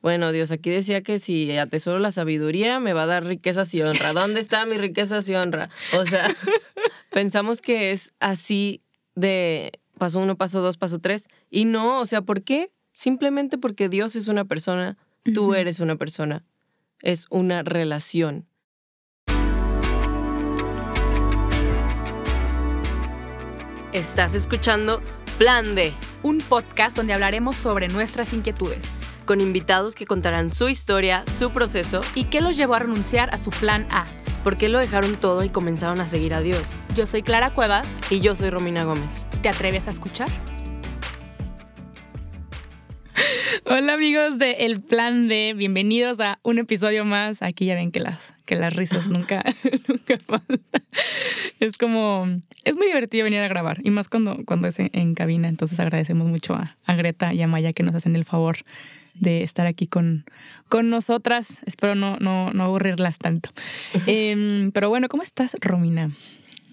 bueno, Dios, aquí decía que si atesoro la sabiduría, me va a dar riquezas y honra. ¿Dónde está mi riqueza y honra? O sea, pensamos que es así de paso uno, paso dos, paso tres. Y no, o sea, ¿por qué? Simplemente porque Dios es una persona, tú eres una persona. Es una relación. Estás escuchando Plan D, un podcast donde hablaremos sobre nuestras inquietudes con invitados que contarán su historia, su proceso y qué los llevó a renunciar a su plan A. ¿Por qué lo dejaron todo y comenzaron a seguir a Dios? Yo soy Clara Cuevas. Y yo soy Romina Gómez. ¿Te atreves a escuchar? Hola amigos de El Plan D, bienvenidos a un episodio más. Aquí ya ven que las, que las risas nunca, nunca faltan. Es como, es muy divertido venir a grabar y más cuando, cuando es en, cabina. Entonces agradecemos mucho a, Greta y a Maya que nos hacen el favor de estar aquí con, con nosotras. Espero no, no, no aburrirlas tanto. Em, pero bueno, ¿cómo estás, Romina,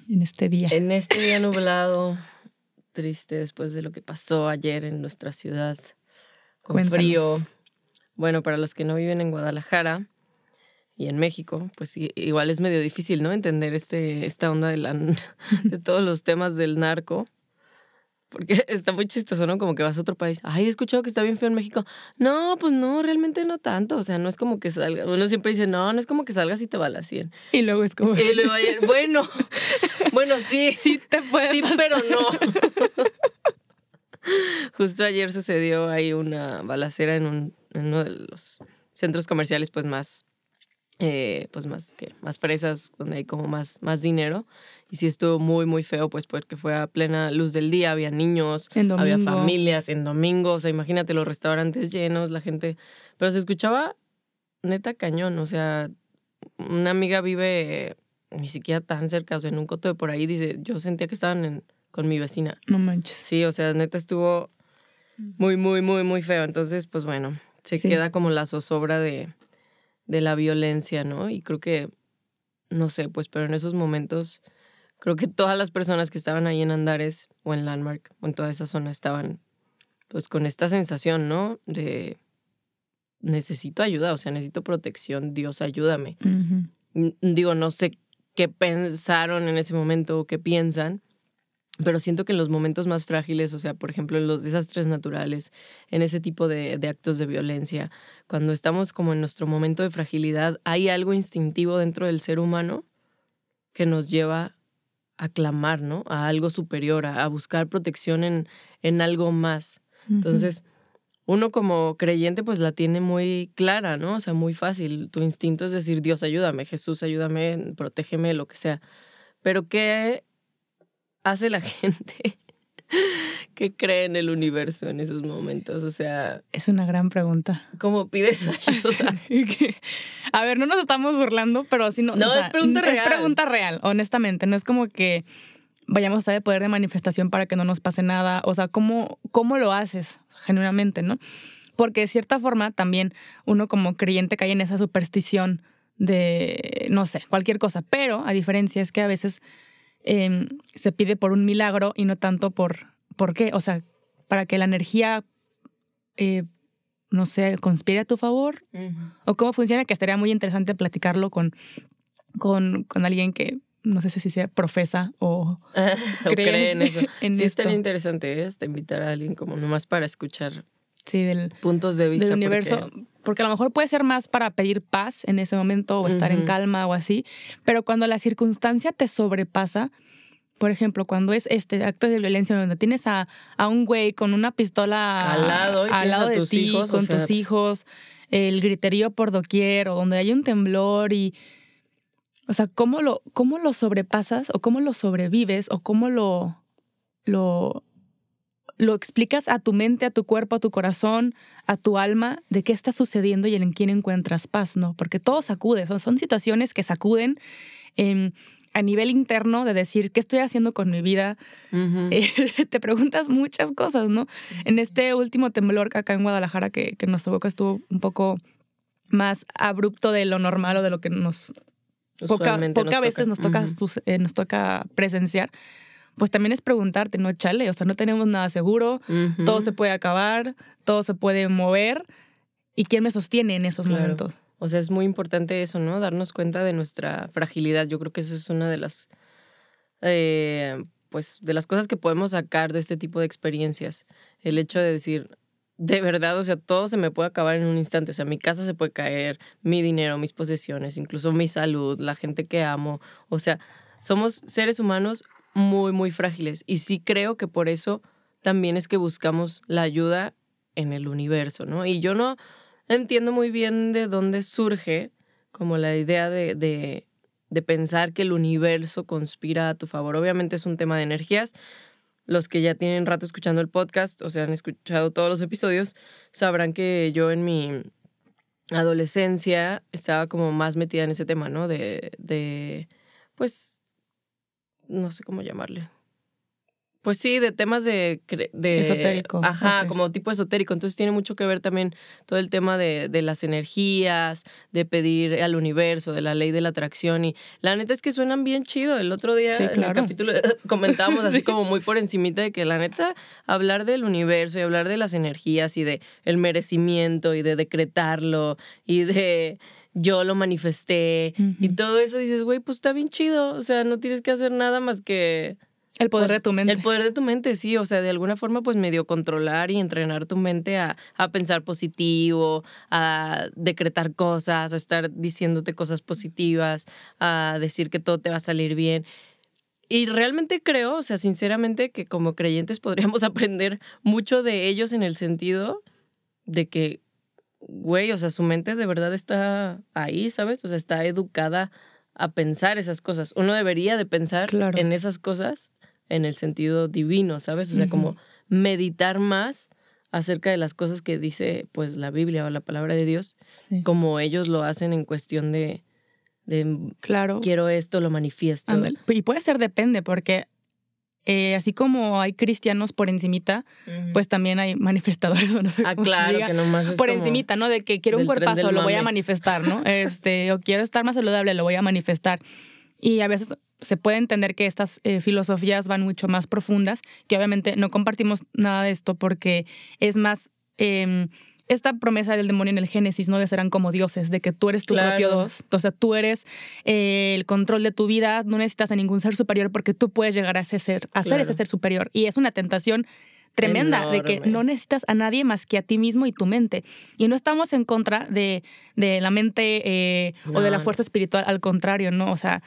en este día? En este día nublado, triste después de lo que pasó ayer en nuestra ciudad con frío. Bueno, para los que no viven en Guadalajara y en México, pues igual es medio difícil, ¿no? Entender este, esta onda de, la, de todos los temas del narco. Porque está muy chistoso, ¿no? Como que vas a otro país. Ay, he escuchado que está bien feo en México. No, pues no, realmente no tanto. O sea, no es como que salga. Uno siempre dice, no, no es como que salgas y te balacien. Y luego es como. Y luego ayer, bueno, bueno, sí. Sí te puede Sí, pero no. Justo ayer sucedió ahí una balacera en, un, en uno de los centros comerciales pues más, eh, pues más, que más fresas, donde hay como más, más dinero. Y sí estuvo muy, muy feo pues porque fue a plena luz del día, había niños, había familias en domingo, o sea, imagínate los restaurantes llenos, la gente, pero se escuchaba neta cañón, o sea, una amiga vive ni siquiera tan cerca, o sea, en un coto de por ahí, dice, yo sentía que estaban en con mi vecina. No manches. Sí, o sea, neta estuvo muy, muy, muy, muy feo. Entonces, pues bueno, se queda como la zozobra de, de la violencia, ¿no? Y creo que, no sé, pues, pero en esos momentos, creo que todas las personas que estaban ahí en Andares o en Landmark o en toda esa zona estaban, pues, con esta sensación, ¿no? De necesito ayuda, o sea, necesito protección, Dios, ayúdame. Digo, no sé qué pensaron en ese momento o qué piensan, pero siento que en los momentos más frágiles, o sea, por ejemplo, en los desastres naturales, en ese tipo de, actos de violencia, cuando estamos como en nuestro momento de fragilidad, hay algo instintivo dentro del ser humano que nos lleva a clamar, ¿no? A algo superior, a, buscar protección en, en algo más. Entonces, uno como creyente pues la tiene muy clara, ¿no? O sea, muy fácil. Tu instinto es decir, Dios, ayúdame, Jesús, ayúdame, protégeme, lo que sea. Pero ¿qué hace la gente que cree en el universo en esos momentos? O sea... Es una gran pregunta. ¿Cómo pides ayuda? a ver, no nos estamos burlando, pero así no... No, es pregunta real. Es pregunta real, honestamente. No es como que vayamos a estar de poder de manifestación para que no nos pase nada. O sea, ¿cómo, cómo lo haces genuinamente, no? Porque de cierta forma también uno como creyente cae en esa superstición de, no sé, cualquier cosa. Pero a diferencia es que a veces Em, se pide por un milagro y no tanto por, ¿por qué? O sea, para que la energía, eh, no sé, conspire a tu favor. O cómo funciona, que estaría muy interesante platicarlo con, con, con alguien que no sé si sea profesa o, cree, en eso. sí, estaría interesante ¿eh? invitar a alguien como nomás para escuchar sí, del, puntos de vista. Del universo. Porque... a lo mejor puede ser más para pedir paz en ese momento o estar en calma o así, pero cuando la circunstancia te sobrepasa, por ejemplo, cuando es este acto de violencia donde tienes a, a un güey con una pistola al lado, al lado de ti, hijos, con tus hijos, el griterío por doquier o donde hay un temblor y o sea, ¿cómo lo, cómo lo sobrepasas o cómo lo sobrevives o cómo lo, lo, lo explicas a tu mente, a tu cuerpo, a tu corazón, a tu alma, de qué está sucediendo y en quién encuentras paz, ¿no? Porque todo sacude, son, son situaciones que sacuden em, a nivel interno de decir, ¿qué estoy haciendo con mi vida? Eh, te preguntas muchas cosas, ¿no? En este último temblor acá en Guadalajara que, que nos tocó, que estuvo un poco más abrupto de lo normal o de lo que nos... Poca, poca veces nos toca, eh, nos toca presenciar pues también es preguntarte, no chale, o sea, no tenemos nada seguro, todo se puede acabar, todo se puede mover. y quién me sostiene en esos momentos. O sea, es muy importante eso, ¿no? Darnos cuenta de nuestra fragilidad. Yo creo que eso es una de las, eh, pues, de las cosas que podemos sacar de este tipo de experiencias. El hecho de decir, de verdad, o sea, todo se me puede acabar en un instante. O sea, mi casa se puede caer, mi dinero, mis posesiones, incluso mi salud, la gente que amo. O sea, somos seres humanos muy, muy frágiles. Y sí creo que por eso también es que buscamos la ayuda en el universo, ¿no? Y yo no entiendo muy bien de dónde surge como la idea de, de, de pensar que el universo conspira a tu favor. Obviamente es un tema de energías. Los que ya tienen rato escuchando el podcast o sea, han escuchado todos los episodios, sabrán que yo en mi adolescencia estaba como más metida en ese tema, ¿no? De, de pues, no sé cómo llamarle, pues sí, de temas de... de esotérico. Ajá, como tipo esotérico. Entonces tiene mucho que ver también todo el tema de, de, las energías, de pedir al universo, de la ley de la atracción. Y la neta es que suenan bien chido. El otro día en el capítulo comentábamos así como muy por encimita de que la neta hablar del universo y hablar de las energías y de el merecimiento y de decretarlo y de yo lo manifesté y todo eso dices, güey, pues está bien chido. O sea, no tienes que hacer nada más que el poder pues, de tu mente. El poder de tu mente, sí. O sea, de alguna forma, pues medio controlar y entrenar tu mente a, a, pensar positivo, a decretar cosas, a estar diciéndote cosas positivas, a decir que todo te va a salir bien. Y realmente creo, o sea, sinceramente, que como creyentes podríamos aprender mucho de ellos en el sentido de que, güey, o sea, su mente de verdad está ahí, ¿sabes? O sea, está educada a pensar esas cosas. Uno debería de pensar en esas cosas en el sentido divino, ¿sabes? O sea, como meditar más acerca de las cosas que dice pues la Biblia o la palabra de Dios, como ellos lo hacen en cuestión de, de claro. quiero esto, lo manifiesto. Y puede ser depende, porque eh, así como hay cristianos por encimita, pues también hay manifestadores, no ah, claro, que nomás es por encimita, ¿no? De que quiero un cuerpazo, lo voy a manifestar, ¿no? Este, o quiero estar más saludable, lo voy a manifestar. Y a veces se puede entender que estas eh, filosofías van mucho más profundas, que obviamente no compartimos nada de esto porque es más em, esta promesa del demonio en el Génesis, ¿no? De serán como dioses, de que tú eres tu propio Dios, o sea, tú eres eh, el control de tu vida, no necesitas a ningún ser superior porque tú puedes llegar a, ese ser, a ser ese ser superior. Y es una tentación tremenda de que no necesitas a nadie más que a ti mismo y tu mente. Y no estamos en contra de, de la mente eh, o de la fuerza espiritual, al contrario, ¿no? O sea,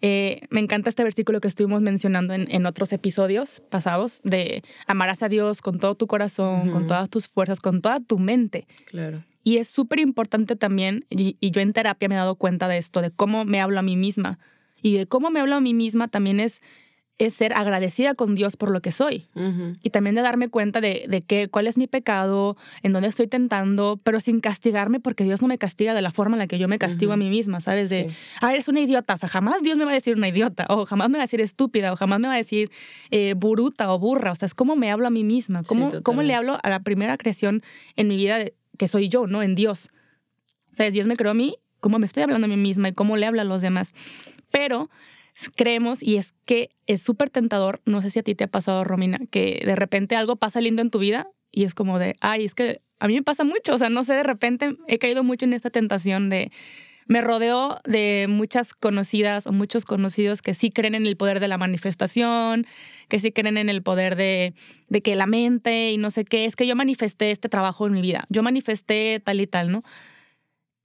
eh, me encanta este versículo que estuvimos mencionando en, en, otros episodios pasados de amarás a Dios con todo tu corazón, con todas tus fuerzas, con toda tu mente. Claro. Y es súper importante también, y, y, yo en terapia me he dado cuenta de esto, de cómo me hablo a mí misma. Y de cómo me hablo a mí misma también es es ser agradecida con Dios por lo que soy. Y también de darme cuenta de, de que, cuál es mi pecado, en dónde estoy tentando, pero sin castigarme porque Dios no me castiga de la forma en la que yo me castigo a mí misma, ¿sabes? De, ah, eres una idiota. O sea, jamás Dios me va a decir una idiota, o jamás me va a decir estúpida, o jamás me va a decir eh, buruta o burra. O sea, es cómo me hablo a mí misma, cómo, cómo le hablo a la primera creación en mi vida que soy yo, ¿no? En Dios. ¿Sabes? Dios me creó a mí, cómo me estoy hablando a mí misma y cómo le hablo a los demás. Pero creemos y es que es súper tentador, no sé si a ti te ha pasado, Romina, que de repente algo pasa lindo en tu vida y es como de, ay, es que a mí me pasa mucho, o sea, no sé, de repente he caído mucho en esta tentación de, me rodeo de muchas conocidas o muchos conocidos que sí creen en el poder de la manifestación, que sí creen en el poder de, de que la mente y no sé qué, es que yo manifesté este trabajo en mi vida, yo manifesté tal y tal, ¿no?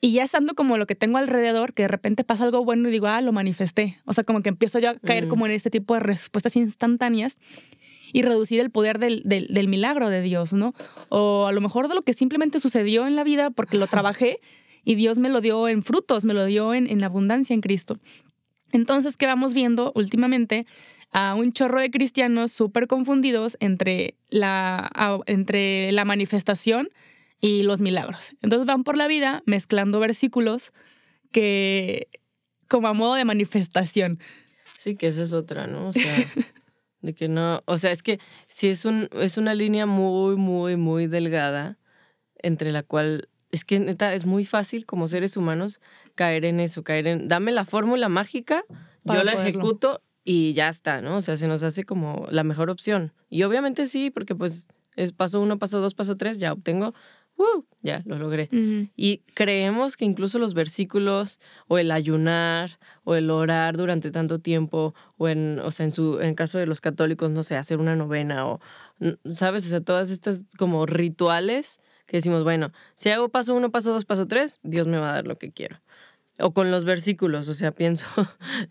Y ya estando como lo que tengo alrededor, que de repente pasa algo bueno y digo, ah, lo manifesté. O sea, como que empiezo yo a caer mm. como en este tipo de respuestas instantáneas y reducir el poder del, del, milagro de Dios, ¿no? O a lo mejor de lo que simplemente sucedió en la vida porque lo trabajé y Dios me lo dio en frutos, me lo dio en, en abundancia en Cristo. Entonces, ¿qué vamos viendo últimamente? A un chorro de cristianos súper confundidos entre la, entre la manifestación y los milagros. Entonces van por la vida mezclando versículos que como a modo de manifestación. Sí, que esa es otra, ¿no? O sea, de que no, o sea, es que si es un es una línea muy muy muy delgada entre la cual es que neta es muy fácil como seres humanos caer en eso, caer en dame la fórmula mágica, yo la ejecuto y ya está, ¿no? O sea, se nos hace como la mejor opción. Y obviamente sí, porque pues es paso uno, paso dos, paso tres, ya obtengo ya lo logré. Y creemos que incluso los versículos o el ayunar o el orar durante tanto tiempo o en, o sea, en su en caso de los católicos, no sé, hacer una novena o sabes, o sea, todas estas como rituales que decimos, bueno, si hago paso uno, paso dos, paso tres, Dios me va a dar lo que quiero. O con los versículos, o sea, pienso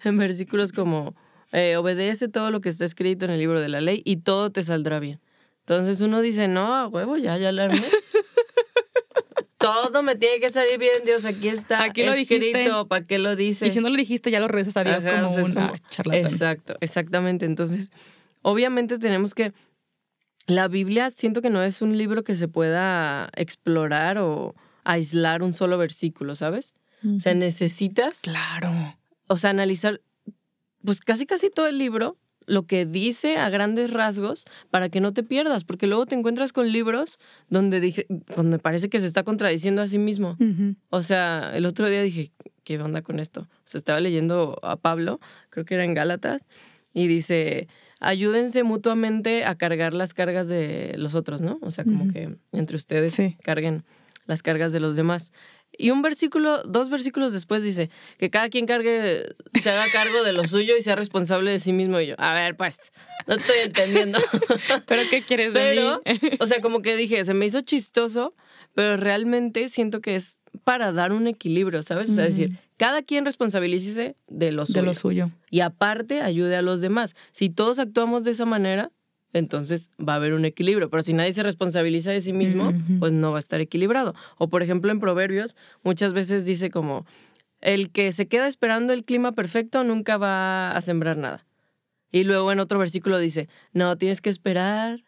en versículos como eh, obedece todo lo que está escrito en el libro de la ley y todo te saldrá bien. Entonces uno dice, no, huevo, ya, ya la armé. Todo me tiene que salir bien, Dios, aquí está aquí lo escrito, ¿para qué lo dices? Y si no lo dijiste, ya lo rezas a Dios como una charlatán. Exacto, exactamente. Entonces, obviamente tenemos que... La Biblia siento que no es un libro que se pueda explorar o aislar un solo versículo, ¿sabes? O sea, necesitas... Claro. O sea, analizar, pues casi casi todo el libro lo que dice a grandes rasgos para que no te pierdas, porque luego te encuentras con libros donde, dije, donde parece que se está contradiciendo a sí mismo. O sea, el otro día dije, ¿qué onda con esto? Se estaba leyendo a Pablo, creo que era en Gálatas, y dice, ayúdense mutuamente a cargar las cargas de los otros, ¿no? O sea, como que entre ustedes carguen las cargas de los demás. Y un versículo, dos versículos después dice que cada quien cargue, se haga cargo de lo suyo y sea responsable de sí mismo. Y yo, a ver, pues, no estoy entendiendo. ¿Pero qué quieres de mí? o sea, como que dije, se me hizo chistoso, pero realmente siento que es para dar un equilibrio, ¿sabes? O sea, decir, cada quien responsabilícese de lo suyo. De lo suyo. Y aparte, ayude a los demás. Si todos actuamos de esa manera, entonces va a haber un equilibrio. Pero si nadie se responsabiliza de sí mismo, pues no va a estar equilibrado. O por ejemplo en Proverbios muchas veces dice como, el que se queda esperando el clima perfecto nunca va a sembrar nada. Y luego en otro versículo dice, no, tienes que esperar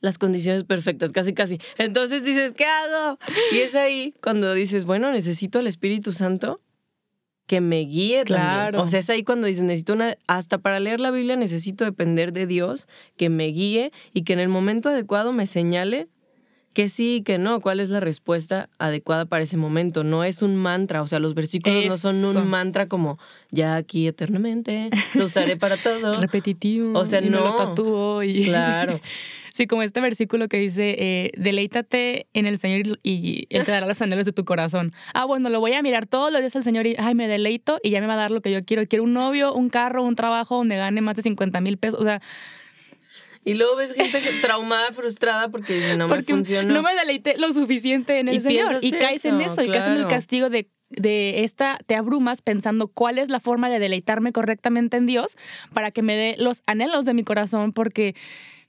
las condiciones perfectas, casi casi. Entonces dices, ¿qué hago? Y es ahí cuando dices, bueno, necesito al Espíritu Santo que me guíe claro. O sea, es ahí cuando dices, necesito una, hasta para leer la Biblia necesito depender de Dios, que me guíe y que en el momento adecuado me señale que sí y que no, cuál es la respuesta adecuada para ese momento. No es un mantra, o sea, los versículos no son un mantra como ya aquí eternamente, lo usaré para todo. Repetitivo. O sea, no. lo tatúo y... Claro. Sí, como este versículo que dice, eh, deleítate en el Señor y Él te dará los anhelos de tu corazón. Ah, bueno, lo voy a mirar todos los días al Señor y, ay, me deleito y ya me va a dar lo que yo quiero. Quiero un novio, un carro, un trabajo donde gane más de 50 mil pesos. O sea, y luego ves gente traumada, frustrada porque no me funcionó. No me deleité lo suficiente en el Señor. Y caes en eso, y caes en el castigo de, de esta, te abrumas pensando cuál es la forma de deleitarme correctamente en Dios para que me dé los anhelos de mi corazón, porque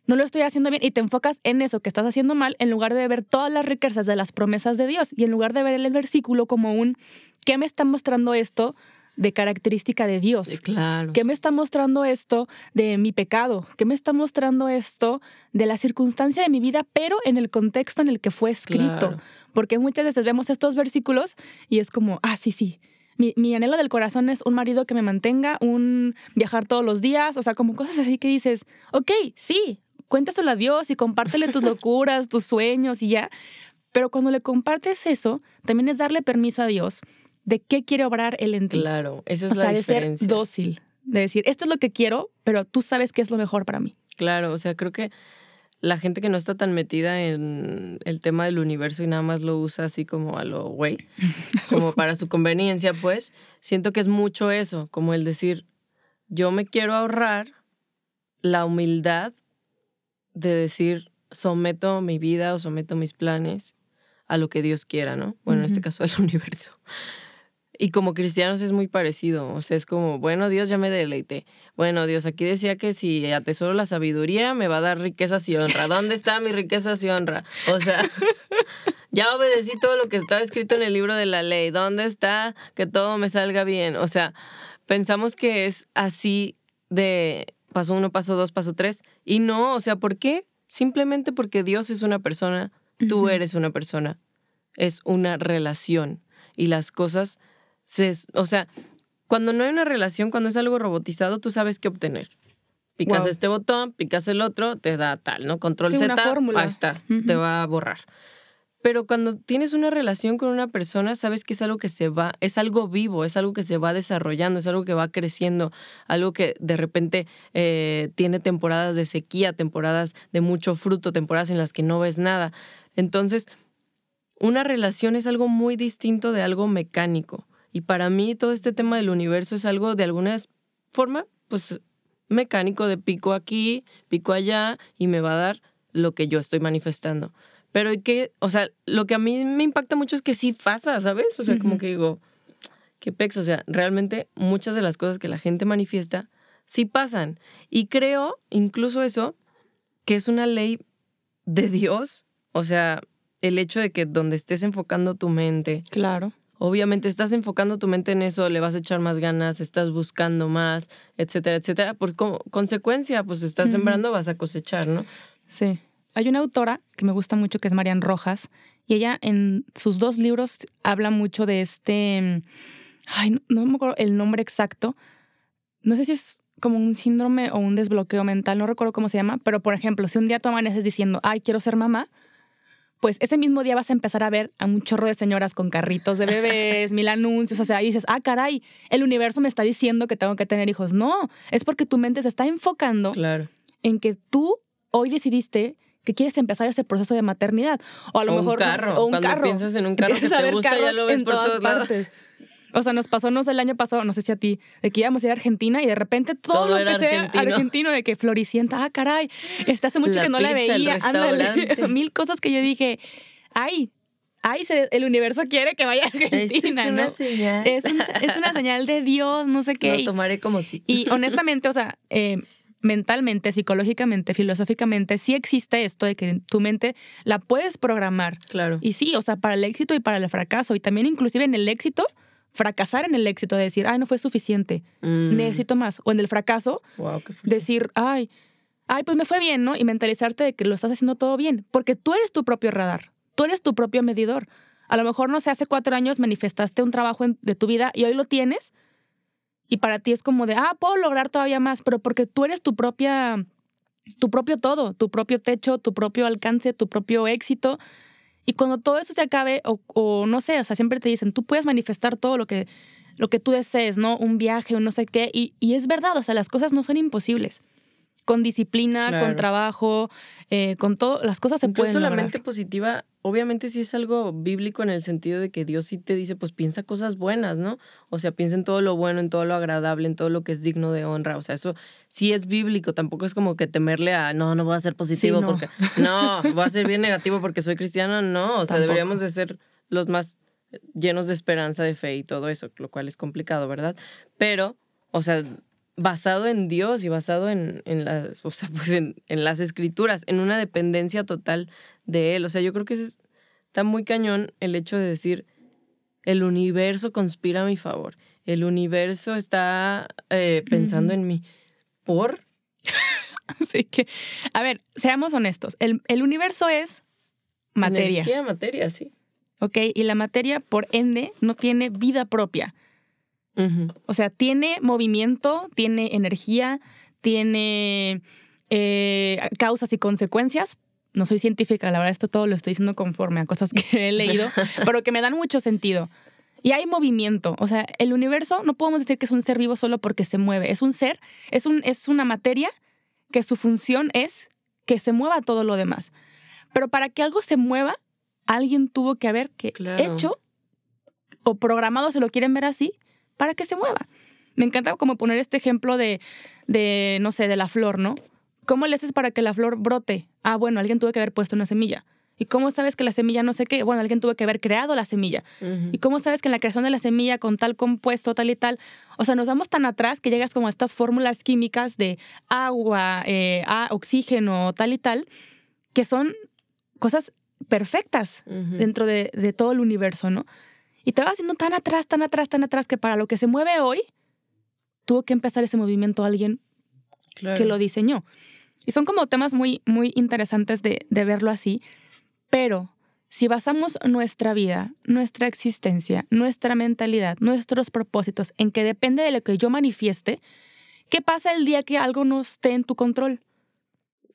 no lo estoy haciendo bien y te enfocas en eso que estás haciendo mal en lugar de ver todas las riquezas de las promesas de Dios y en lugar de ver el versículo como un, ¿qué me está mostrando esto? de característica de Dios. claro. ¿Qué me está mostrando esto de mi pecado? ¿Qué me está mostrando esto de la circunstancia de mi vida, pero en el contexto en el que fue escrito? Porque muchas veces vemos estos versículos y es como, ah, sí, sí. Mi, mi, anhelo del corazón es un marido que me mantenga, un viajar todos los días, o sea, como cosas así que dices, ok, sí, cuéntaselo a Dios y compártele tus locuras, tus sueños y ya. Pero cuando le compartes eso, también es darle permiso a Dios de qué quiere obrar Él en ti. Claro, esa es o sea, de ser dócil, de decir, esto es lo que quiero, pero tú sabes qué es lo mejor para mí. Claro, o sea, creo que la gente que no está tan metida en el tema del universo y nada más lo usa así como a lo güey, como para su conveniencia, pues, siento que es mucho eso, como el decir, yo me quiero ahorrar la humildad de decir, someto mi vida o someto mis planes a lo que Dios quiera, ¿no? Bueno, en este caso al universo. Y como cristianos es muy parecido, o sea, es como, bueno, Dios ya me deleité. Bueno, Dios aquí decía que si atesoro la sabiduría me va a dar riquezas y honra. ¿Dónde está mi riquezas y honra? O sea, ya obedecí todo lo que estaba escrito en el libro de la ley. ¿Dónde está que todo me salga bien? O sea, pensamos que es así de paso uno, paso dos, paso tres. Y no, o sea, ¿por qué? Simplemente porque Dios es una persona, tú eres una persona. Es una relación. Y las cosas, se, o sea, cuando no hay una relación, cuando es algo robotizado, tú sabes qué obtener. Picas este botón, picas el otro, te da tal, ¿no? Control Z, ahí está, te va a borrar. Pero cuando tienes una relación con una persona, sabes que es algo que se va, es algo vivo, es algo que se va desarrollando, es algo que va creciendo, algo que de repente eh, tiene temporadas de sequía, temporadas de mucho fruto, temporadas en las que no ves nada. Entonces, una relación es algo muy distinto de algo mecánico. Y para mí todo este tema del universo es algo de alguna forma, pues mecánico de pico aquí, pico allá y me va a dar lo que yo estoy manifestando. Pero que, o sea, lo que a mí me impacta mucho es que sí pasa, ¿sabes? O sea, como que digo, qué pex, o sea, realmente muchas de las cosas que la gente manifiesta sí pasan. Y creo, incluso eso, que es una ley de Dios, o sea, el hecho de que donde estés enfocando tu mente. Claro. Obviamente estás enfocando tu mente en eso, le vas a echar más ganas, estás buscando más, etcétera, etcétera. Por consecuencia, pues estás sembrando, vas a cosechar, ¿no? Sí. Hay una autora que me gusta mucho que es Marian Rojas y ella en sus dos libros habla mucho de este, ay, no me acuerdo el nombre exacto, no sé si es como un síndrome o un desbloqueo mental, no recuerdo cómo se llama, pero por ejemplo, si un día tú amaneces diciendo, ay, quiero ser mamá, pues ese mismo día vas a empezar a ver a un chorro de señoras con carritos de bebés, mil anuncios, o sea, y dices, ah, caray, el universo me está diciendo que tengo que tener hijos. No, es porque tu mente se está enfocando claro. en que tú hoy decidiste que quieres empezar ese proceso de maternidad. O a lo mejor. Un carro. O un Cuando piensas en un carro que te gusta, ya lo ves por todas partes. O sea, nos pasó, no sé, el año pasado, no sé si a ti, de que íbamos a ir a Argentina y de repente todo, lo empecé argentino. argentino, de que Floricienta, ah, caray, este hace mucho que no la veía, ándale, mil cosas que yo dije, ay, ay, el universo quiere que vaya a Argentina. es una señal. Es, una señal de Dios, no sé qué. Lo tomaré como si. Y honestamente, o sea, eh, mentalmente, psicológicamente, filosóficamente, sí existe esto de que tu mente la puedes programar. Claro. Y sí, o sea, para el éxito y para el fracaso. Y también inclusive en el éxito fracasar en el éxito, de decir, ay, no fue suficiente, mm. necesito más. O en el fracaso, decir, ay, ay, pues me fue bien, ¿no? Y mentalizarte de que lo estás haciendo todo bien, porque tú eres tu propio radar, tú eres tu propio medidor. A lo mejor, no sé, hace cuatro años manifestaste un trabajo de tu vida y hoy lo tienes y para ti es como de, ah, puedo lograr todavía más, pero porque tú eres tu propia, tu propio todo, tu propio techo, tu propio alcance, tu propio éxito. Y cuando todo eso se acabe, o, no sé, o sea, siempre te dicen, tú puedes manifestar todo lo que, lo que tú desees, ¿no? Un viaje, un no sé qué. Y, y es verdad, o sea, las cosas no son imposibles con disciplina, con trabajo, eh, con todo, las cosas se pueden lograr. la mente positiva, obviamente sí es algo bíblico en el sentido de que Dios sí te dice, pues piensa cosas buenas, ¿no? O sea, piensa en todo lo bueno, en todo lo agradable, en todo lo que es digno de honra. O sea, eso sí es bíblico, tampoco es como que temerle a, no, no voy a ser positivo no. porque, no, voy a ser bien negativo porque soy cristiano, no, o sea, deberíamos de ser los más llenos de esperanza, de fe y todo eso, lo cual es complicado, ¿verdad? Pero, o sea, basado en Dios y basado en, en las, o sea, pues en, en, las escrituras, en una dependencia total de Él. O sea, yo creo que es, está muy cañón el hecho de decir, el universo conspira a mi favor, el universo está eh, pensando en mí. ¿Por? Así que, a ver, seamos honestos, el, el universo es materia. Energía, materia, sí. Ok, y la materia, por ende, no tiene vida propia. O sea, tiene movimiento, tiene energía, tiene eh, causas y consecuencias. No soy científica, la verdad, esto todo lo estoy diciendo conforme a cosas que he leído, pero que me dan mucho sentido. Y hay movimiento. O sea, el universo no podemos decir que es un ser vivo solo porque se mueve. Es un ser, es, un, es una materia que su función es que se mueva todo lo demás. Pero para que algo se mueva, alguien tuvo que haber que hecho o programado, se lo quieren ver así, para que se mueva. Me encanta como poner este ejemplo de, de, no sé, de la flor, ¿no? ¿Cómo le haces para que la flor brote? Ah, bueno, alguien tuvo que haber puesto una semilla. ¿Y cómo sabes que la semilla no sé qué? Bueno, alguien tuvo que haber creado la semilla. ¿Y cómo sabes que en la creación de la semilla con tal compuesto, tal y tal? O sea, nos vamos tan atrás que llegas como a estas fórmulas químicas de agua, eh, oxígeno, tal y tal, que son cosas perfectas dentro de, de, todo el universo, ¿no? Y te va haciendo tan atrás, tan atrás, tan atrás, que para lo que se mueve hoy, tuvo que empezar ese movimiento alguien que lo diseñó. Y son como temas muy, muy interesantes de, de verlo así, pero si basamos nuestra vida, nuestra existencia, nuestra mentalidad, nuestros propósitos en que depende de lo que yo manifieste, ¿qué pasa el día que algo no esté en tu control?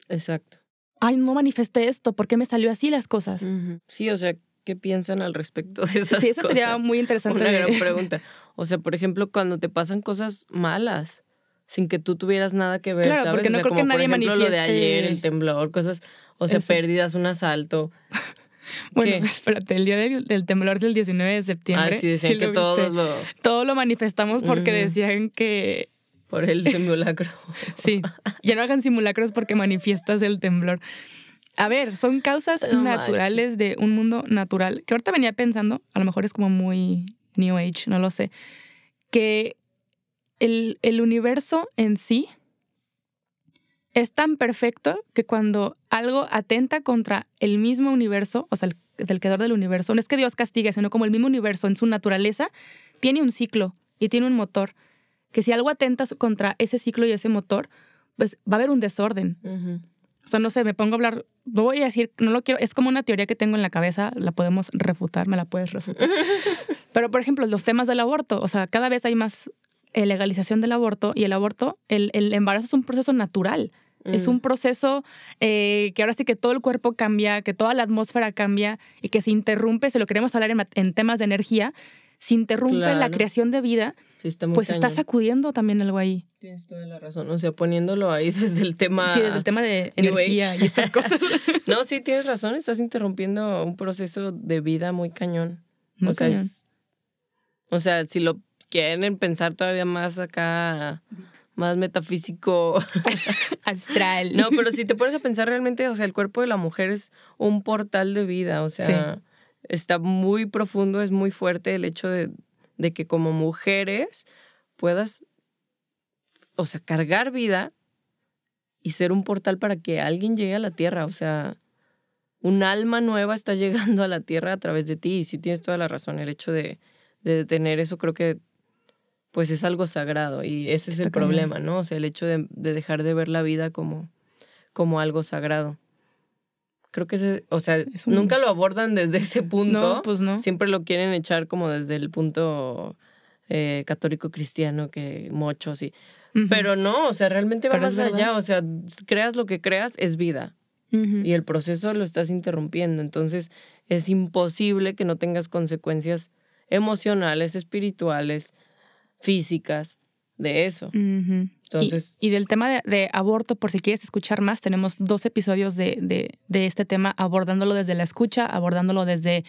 Exacto. Ay, no manifesté esto, ¿por qué me salió así las cosas? Sí, o sea, qué piensan al respecto de esas Sí, eso sería muy interesante. Una gran pregunta. O sea, por ejemplo, cuando te pasan cosas malas sin que tú tuvieras nada que ver, claro, porque no creo que nadie por ejemplo, lo de ayer, el temblor, cosas, o sea, pérdidas, un asalto. Bueno, espérate, el día del, temblor del 19 de septiembre. Ah, sí, decían que todos lo... Todo lo manifestamos porque decían que... Por el simulacro. sí, ya no hagan simulacros porque manifiestas el temblor. A ver, son causas naturales de un mundo natural, que ahorita venía pensando, a lo mejor es como muy New Age, no lo sé, que el, el universo en sí es tan perfecto que cuando algo atenta contra el mismo universo, o sea, el, el creador del universo, no es que Dios castigue, sino como el mismo universo en su naturaleza, tiene un ciclo y tiene un motor. Que si algo atenta contra ese ciclo y ese motor, pues va a haber un desorden. O sea, no sé, me pongo a hablar, no voy a decir, no lo quiero, es como una teoría que tengo en la cabeza, la podemos refutar, me la puedes refutar. Pero, por ejemplo, los temas del aborto, o sea, cada vez hay más eh, legalización del aborto y el aborto, el, el embarazo es un proceso natural. Es un mm. proceso eh, que ahora sí que todo el cuerpo cambia, que toda la atmósfera cambia y que se interrumpe, si lo queremos hablar en, temas de energía, se interrumpe la creación de vida, pues está sacudiendo también algo ahí. Tienes toda la razón, o sea, poniéndolo ahí desde el tema... Sí, desde el tema de energía y estas cosas. no, sí, tienes razón, estás interrumpiendo un proceso de vida muy cañón. o sea, o sea, si lo quieren pensar todavía más acá más metafísico. Astral. No, pero si te pones a pensar realmente, o sea, el cuerpo de la mujer es un portal de vida, o sea, está muy profundo, es muy fuerte el hecho de, de que como mujeres puedas, o sea, cargar vida y ser un portal para que alguien llegue a la tierra, o sea, un alma nueva está llegando a la tierra a través de ti y si tienes toda la razón, el hecho de, de tener eso creo que pues es algo sagrado y ese es el problema, ¿no? O sea, el hecho de, dejar de ver la vida como, como algo sagrado. Creo que, ese, o sea, nunca lo abordan desde ese punto. No, pues no. Siempre lo quieren echar como desde el punto eh, católico cristiano, que muchos y... Pero no, o sea, realmente va más allá. O sea, creas lo que creas, es vida. Y el proceso lo estás interrumpiendo. Entonces, es imposible que no tengas consecuencias emocionales, espirituales, físicas de eso. Entonces. Y, del tema de, aborto, por si quieres escuchar más, tenemos dos episodios de, de, este tema abordándolo desde la escucha, abordándolo desde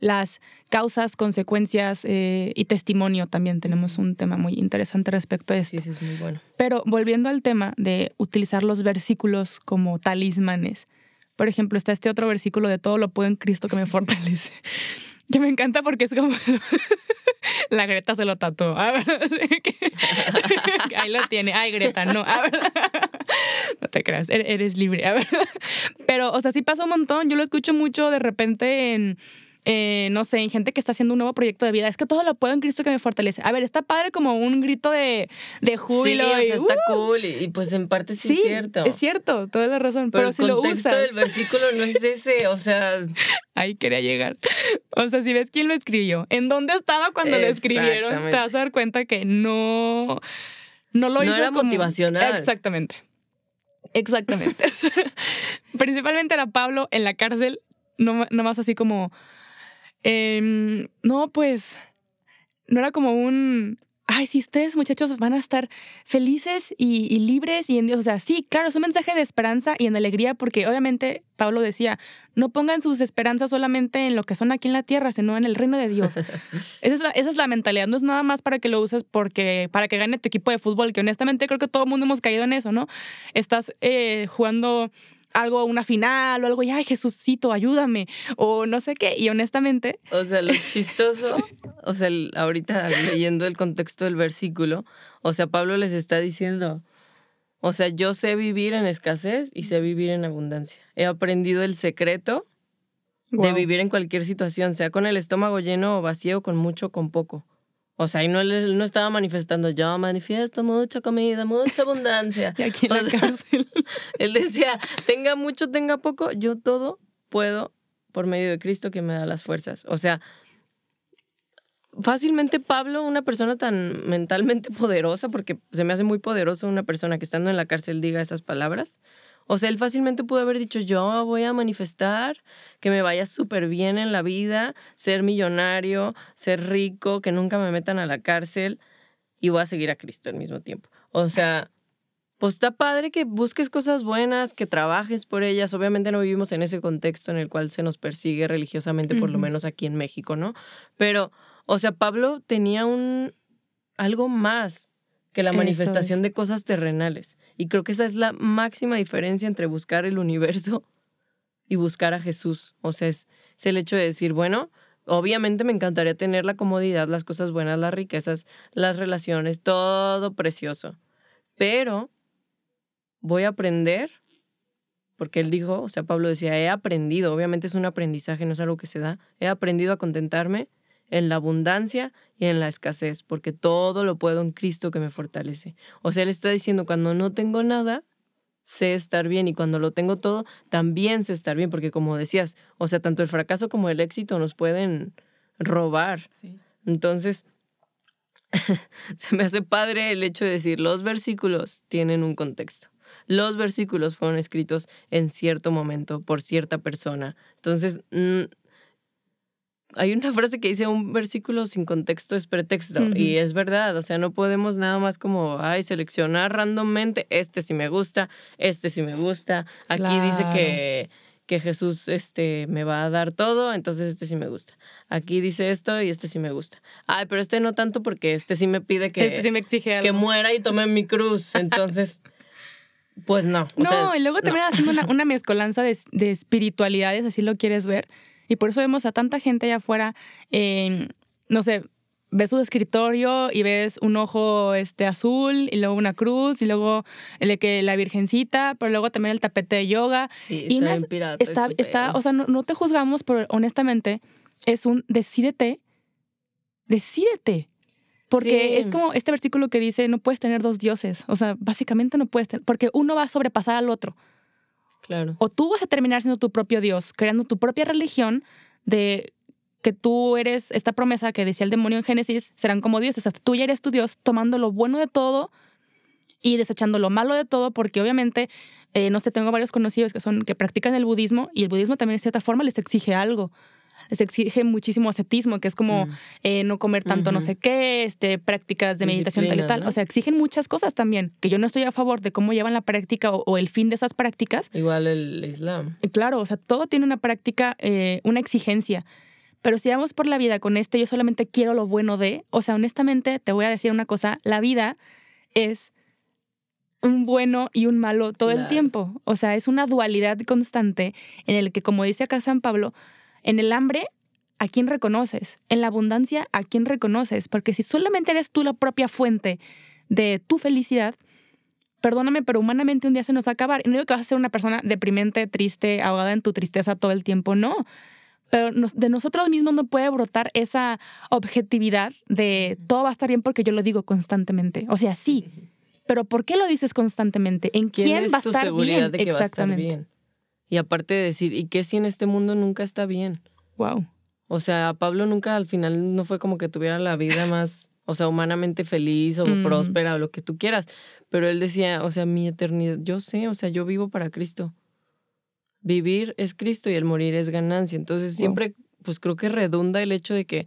las causas, consecuencias eh, y testimonio. También tenemos un tema muy interesante respecto a eso. Sí, sí, es muy bueno. Pero volviendo al tema de utilizar los versículos como talismanes. Por ejemplo, está este otro versículo de todo lo puedo en Cristo que me fortalece. que me encanta porque es como la Greta se lo tatuó. Ahí lo tiene. Ay, Greta, no. No te creas, er-, eres libre. Pero, o sea, sí pasa un montón. Yo lo escucho mucho de repente en eh, no sé, en gente que está haciendo un nuevo proyecto de vida. Es que todo lo puedo en Cristo que me fortalece. A ver, está padre como un grito de, de júbilo. Sí, está ¡uh! cool. Y, pues en parte sí, es cierto. Es cierto, toda la razón. Pero, si lo usas. El del versículo no es ese, o sea. Ahí quería llegar. O sea, si ves quién lo escribió, en dónde estaba cuando lo escribieron, te vas a dar cuenta que no. No lo hizo. era motivacional. Exactamente. Exactamente. Principalmente era Pablo en la cárcel, no, no más así como Em, no, pues no era como un, ay, si ustedes muchachos van a estar felices y, libres y en Dios, o sea, sí, claro, es un mensaje de esperanza y en alegría porque obviamente Pablo decía, no pongan sus esperanzas solamente en lo que son aquí en la tierra, sino en el reino de Dios. esa, es la, mentalidad, no es nada más para que lo uses porque, para que gane tu equipo de fútbol, que honestamente creo que todo el mundo hemos caído en eso, ¿no? Estás eh, jugando algo, una final o algo, y ay, Jesucito, ayúdame, o no sé qué. Y honestamente. O sea, lo chistoso, o sea, ahorita leyendo el contexto del versículo, o sea, Pablo les está diciendo, o sea, yo sé vivir en escasez y sé vivir en abundancia. He aprendido el secreto de vivir en cualquier situación, sea con el estómago lleno o vacío, con mucho o con poco. O sea, y no, no estaba manifestando, yo manifiesto mucha comida, mucha abundancia. y aquí en la cárcel. él decía, tenga mucho, tenga poco, yo todo puedo por medio de Cristo que me da las fuerzas. O sea, fácilmente Pablo, una persona tan mentalmente poderosa, porque se me hace muy poderoso una persona que estando en la cárcel diga esas palabras. O sea, él fácilmente pudo haber dicho, yo voy a manifestar que me vaya súper bien en la vida, ser millonario, ser rico, que nunca me metan a la cárcel y voy a seguir a Cristo al mismo tiempo. O sea, pues está padre que busques cosas buenas, que trabajes por ellas. Obviamente no vivimos en ese contexto en el cual se nos persigue religiosamente, por lo menos aquí en México, ¿no? Pero, o sea, Pablo tenía un algo más que la manifestación de cosas terrenales. Y creo que esa es la máxima diferencia entre buscar el universo y buscar a Jesús. O sea, es, es el hecho de decir, bueno, obviamente me encantaría tener la comodidad, las cosas buenas, las riquezas, las relaciones, todo precioso. Pero voy a aprender, porque él dijo, o sea, Pablo decía, he aprendido, obviamente es un aprendizaje, no es algo que se da, he aprendido a contentarme en la abundancia y en la escasez, porque todo lo puedo en Cristo que me fortalece. O sea, él está diciendo, cuando no tengo nada, sé estar bien y cuando lo tengo todo, también sé estar bien, porque como decías, o sea, tanto el fracaso como el éxito nos pueden robar. Entonces, se me hace padre el hecho de decir, los versículos tienen un contexto los versículos fueron escritos en cierto momento por cierta persona. Entonces, mm, hay una frase que dice un versículo sin contexto es pretexto y es verdad, o sea, no podemos nada más como, ay, seleccionar randommente, este sí me gusta, este sí me gusta, aquí dice que, que Jesús este, me va a dar todo, entonces este sí me gusta. Aquí dice esto y este sí me gusta. Ay, pero este no tanto porque este sí me pide que, este sí me exige que muera y tome mi cruz, entonces... Pues no. no, y luego también haciendo una, mezcolanza de, espiritualidades, así lo quieres ver. Y por eso vemos a tanta gente allá afuera, no sé, ves su escritorio y ves un ojo este, azul y luego una cruz y luego el que la virgencita, pero luego también el tapete de yoga. Sí, y está, está, está, o sea, no, no, te juzgamos, pero honestamente es un decídete, decídete. Porque es como este versículo que dice, no puedes tener dos dioses. O sea, básicamente no puedes tener, porque uno va a sobrepasar al otro. Claro. O tú vas a terminar siendo tu propio Dios, creando tu propia religión de que tú eres esta promesa que decía el demonio en Génesis, serán como dioses. O sea, tú ya eres tu Dios tomando lo bueno de todo y desechando lo malo de todo, porque obviamente, eh, no sé, tengo varios conocidos que son que practican el budismo y el budismo también de cierta forma les exige algo se exige muchísimo ascetismo, que es como mm. eh, no comer tanto no sé qué, este, prácticas de meditación tal y tal. O sea, exigen muchas cosas también, que yo no estoy a favor de cómo llevan la práctica o, el fin de esas prácticas. Igual el Islam. Claro, o sea, todo tiene una práctica, eh, una exigencia. Pero si vamos por la vida con este, yo solamente quiero lo bueno de, o sea, honestamente, te voy a decir una cosa, la vida es un bueno y un malo todo el tiempo. O sea, es una dualidad constante en el que, como dice acá San Pablo, en el hambre, ¿a quién reconoces? En la abundancia, ¿a quién reconoces? Porque si solamente eres tú la propia fuente de tu felicidad, perdóname, pero humanamente un día se nos va a acabar. Y no digo que vas a ser una persona deprimente, triste, ahogada en tu tristeza todo el tiempo, no. Pero de nosotros mismos no puede brotar esa objetividad de todo va a estar bien porque yo lo digo constantemente. O sea, sí. Pero ¿por qué lo dices constantemente? ¿En quién, va a estar bien? Exactamente. Y aparte de decir, ¿y qué si en este mundo nunca está bien? Wow. O sea, Pablo nunca al final no fue como que tuviera la vida más, o sea, humanamente feliz o mm. próspera o lo que tú quieras. Pero él decía, o sea, mi eternidad, yo sé, o sea, yo vivo para Cristo. Vivir es Cristo y el morir es ganancia. Entonces siempre, pues creo que redunda el hecho de que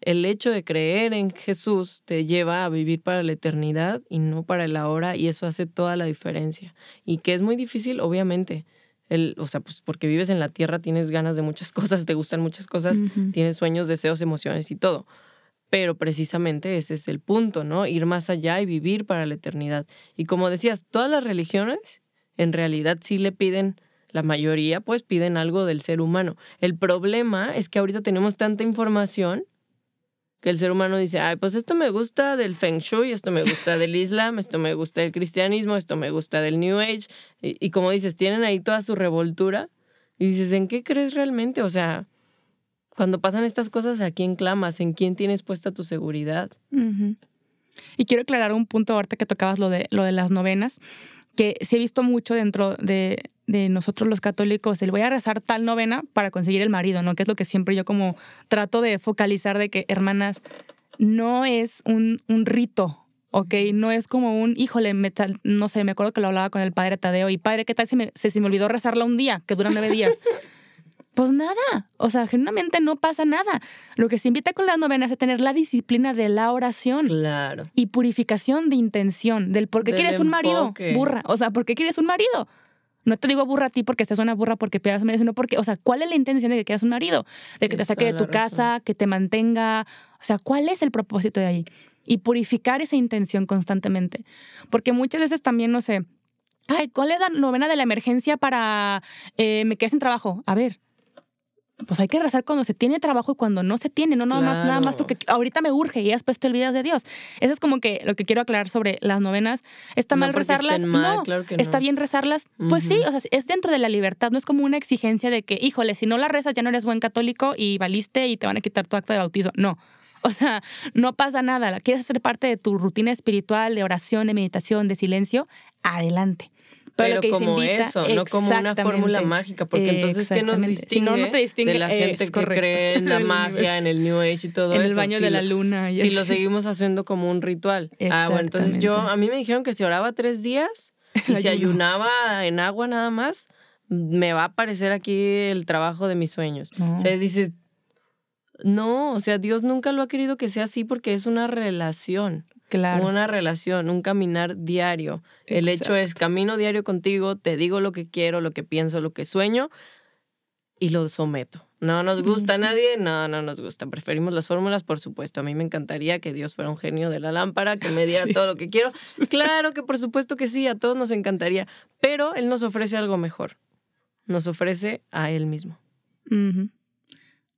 el hecho de creer en Jesús te lleva a vivir para la eternidad y no para el ahora y eso hace toda la diferencia. Y que es muy difícil, obviamente o sea, pues porque vives en la tierra, tienes ganas de muchas cosas, te gustan muchas cosas, tienes sueños, deseos, emociones y todo. Pero precisamente ese es el punto, ¿no? Ir más allá y vivir para la eternidad. Y como decías, todas las religiones en realidad sí le piden, la mayoría pues piden algo del ser humano. El problema es que ahorita tenemos tanta información que el ser humano dice, ay, pues esto me gusta del Feng Shui, esto me gusta del Islam, esto me gusta del cristianismo, esto me gusta del New Age. Y, como dices, tienen ahí toda su revoltura. Y dices, ¿en qué crees realmente? O sea, cuando pasan estas cosas, ¿a quién clamas? ¿En quién tienes puesta tu seguridad? Y quiero aclarar un punto ahorita que tocabas lo de, lo de las novenas, que sí he visto mucho dentro de, de nosotros los católicos, el voy a rezar tal novena para conseguir el marido, ¿no? Que es lo que siempre yo como trato de focalizar de que, hermanas, no es un, un rito, ¿ok? No es como un, híjole, no sé, me acuerdo que lo hablaba con el padre Tadeo y padre, ¿qué tal si me, si me olvidó rezarla un día, que dura nueve días? Pues nada, o sea, genuinamente no pasa nada. Lo que se invita con las novenas es tener la disciplina de la oración. Claro. Y purificación de intención, del por qué quieres un marido, burra. O sea, ¿por qué quieres un marido? No te digo burra a ti porque seas una burra porque pidas un sino porque, o sea, ¿cuál es la intención de que quieras un marido? De que te saque de tu casa, que te mantenga. O sea, ¿cuál es el propósito de ahí? Y purificar esa intención constantemente. Porque muchas veces también, no sé, ay, ¿cuál es la novena de la emergencia para eh, me quedé sin trabajo? A ver, pues hay que rezar cuando se tiene trabajo y cuando no se tiene, no nada más, nada más porque ahorita me urge y después te olvidas de Dios. Eso es como que lo que quiero aclarar sobre las novenas. ¿Está mal rezarlas? no. ¿Está bien rezarlas? Pues sí, o sea, es dentro de la libertad, no es como una exigencia de que, híjole, si no la rezas ya no eres buen católico y valiste y te van a quitar tu acto de bautizo. No. O sea, no pasa nada. ¿Quieres hacer parte de tu rutina espiritual, de oración, de meditación, de silencio? Adelante. Pero, como eso, no como una fórmula mágica, porque entonces ¿qué nos distingue, de la gente que cree en la magia, en el New Age y todo eso? En el baño de la luna. Y si lo seguimos haciendo como un ritual. Ah, bueno, entonces yo, a mí me dijeron que si oraba tres días y si ayunaba en agua nada más, me va a aparecer aquí el trabajo de mis sueños. O sea, dices, no, o sea, Dios nunca lo ha querido que sea así porque es una relación. Claro. Una relación, un caminar diario. El hecho es camino diario contigo, te digo lo que quiero, lo que pienso, lo que sueño y lo someto. No nos gusta a nadie, no, no nos gusta. Preferimos las fórmulas, por supuesto. A mí me encantaría que Dios fuera un genio de la lámpara, que me diera todo lo que quiero. Claro que por supuesto que sí, a todos nos encantaría, pero Él nos ofrece algo mejor. Nos ofrece a Él mismo.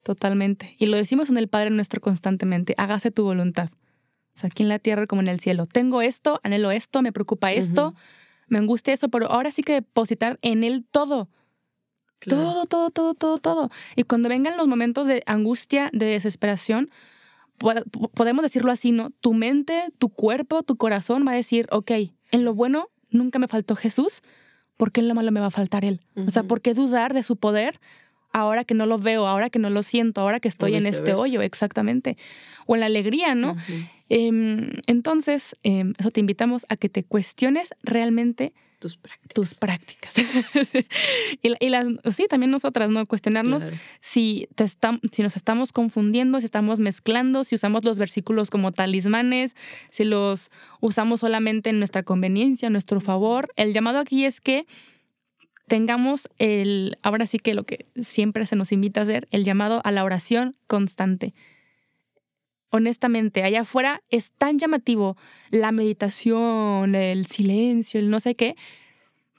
Totalmente. Y lo decimos en el Padre nuestro constantemente, hágase tu voluntad. O sea, aquí en la tierra como en el cielo. Tengo esto, anhelo esto, me preocupa esto, me angustia eso, pero ahora sí que depositar en Él todo. Todo, todo, todo, todo, todo. Y cuando vengan los momentos de angustia, de desesperación, podemos decirlo así, ¿no? Tu mente, tu cuerpo, tu corazón va a decir, ok, en lo bueno nunca me faltó Jesús, ¿por qué en lo malo me va a faltar Él? O sea, ¿por qué dudar de su poder ahora que no lo veo, ahora que no lo siento, ahora que estoy en este hoyo, exactamente? O en la alegría, ¿no? Em, entonces, em, eso te invitamos a que te cuestiones realmente tus prácticas. Tus prácticas. y, las, sí, también nosotras, ¿no? Cuestionarnos si, te si nos estamos confundiendo, si estamos mezclando, si usamos los versículos como talismanes, si los usamos solamente en nuestra conveniencia, en nuestro favor. El llamado aquí es que tengamos el, ahora sí que lo que siempre se nos invita a hacer, el llamado a la oración constante honestamente, allá afuera es tan llamativo la meditación, el silencio, el no sé qué,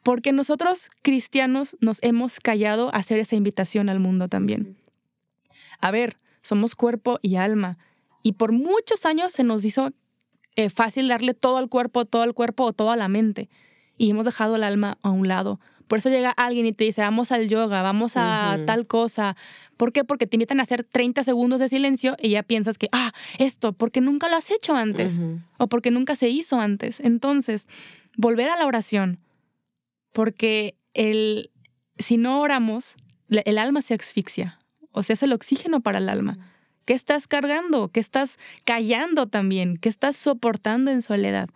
porque nosotros cristianos nos hemos callado a hacer esa invitación al mundo también. A ver, somos cuerpo y alma, y por muchos años se nos hizo eh, fácil darle todo al cuerpo, todo al cuerpo o todo a la mente, y hemos dejado el alma a un lado. Por eso llega alguien y te dice, vamos al yoga, vamos a tal cosa. ¿Por qué? Porque te invitan a hacer 30 segundos de silencio y ya piensas que, ah, esto, porque nunca lo has hecho antes o porque nunca se hizo antes. Entonces, volver a la oración, porque el, si no oramos, el alma se asfixia, o sea, es el oxígeno para el alma. ¿Qué estás cargando? ¿Qué estás callando también? ¿Qué estás soportando en soledad?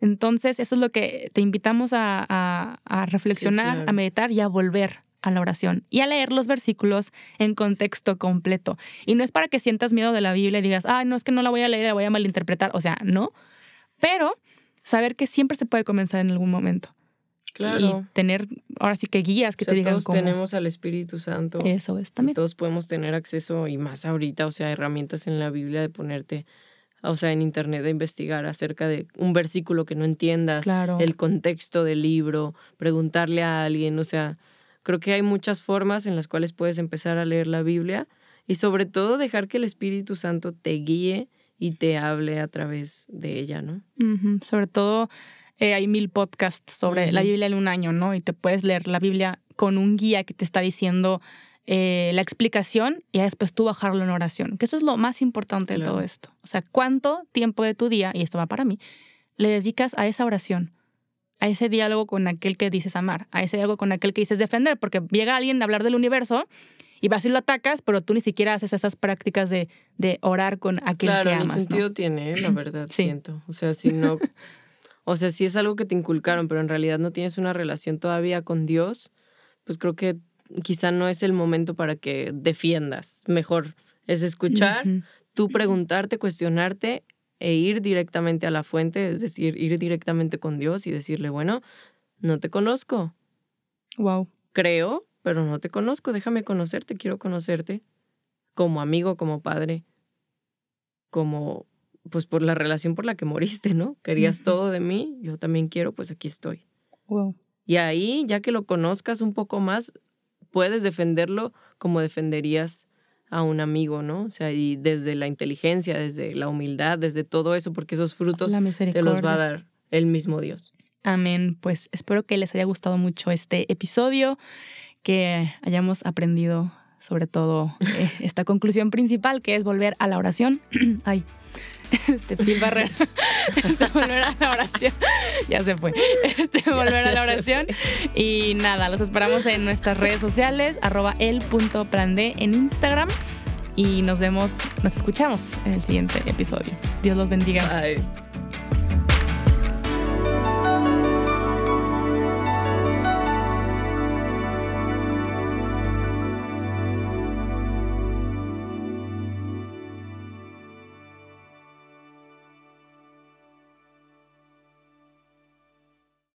Entonces, eso es lo que te invitamos a, reflexionar, a meditar y a volver a la oración y a leer los versículos en contexto completo. Y no es para que sientas miedo de la Biblia y digas, ah, no es que no la voy a leer, la voy a malinterpretar. O sea, no. Pero saber que siempre se puede comenzar en algún momento. Claro. Y tener, ahora sí que guías que te digan todos tenemos al Espíritu Santo. Eso es también. Todos podemos tener acceso y más ahorita, o sea, herramientas en la Biblia de ponerte o sea, en internet de investigar acerca de un versículo que no entiendas, el contexto del libro, preguntarle a alguien, o sea, creo que hay muchas formas en las cuales puedes empezar a leer la Biblia y sobre todo dejar que el Espíritu Santo te guíe y te hable a través de ella, ¿no? Sobre todo eh, hay mil podcasts sobre la Biblia en un año, ¿no? Y te puedes leer la Biblia con un guía que te está diciendo eh, la explicación y después tú bajarlo en oración, que eso es lo más importante de todo esto. O sea, ¿cuánto tiempo de tu día, y esto va para mí, le dedicas a esa oración? a ese diálogo con aquel que dices amar, a ese diálogo con aquel que dices defender, porque llega alguien a hablar del universo y vas y lo atacas, pero tú ni siquiera haces esas prácticas de, de orar con aquel que amas. Claro, sentido tiene, la verdad, siento. O sea, si no, o sea, si es algo que te inculcaron, pero en realidad no tienes una relación todavía con Dios, pues creo que quizá no es el momento para que defiendas. Mejor es escuchar, tú preguntarte, cuestionarte e ir directamente a la fuente, es decir, ir directamente con Dios y decirle, bueno, no te conozco. Wow. Creo, pero no te conozco, déjame conocerte, quiero conocerte como amigo, como padre, como pues por la relación por la que moriste, ¿no? Querías todo de mí, yo también quiero, pues aquí estoy. Wow. Y ahí, ya que lo conozcas un poco más, puedes defenderlo como defenderías a un amigo, ¿no? O sea, y desde la inteligencia, desde la humildad, desde todo eso, porque esos frutos te los va a dar el mismo Dios. Amén. Pues espero que les haya gustado mucho este episodio, que hayamos aprendido sobre todo eh, esta conclusión principal, que es volver a la oración. Ay, este Phil Barrera. Este, volver a la oración. Ya se fue. Este, volver a la oración. Y nada, los esperamos en nuestras redes sociales, arroba el.plan en Instagram. Y nos vemos, nos escuchamos en el siguiente episodio. Dios los bendiga. Bye.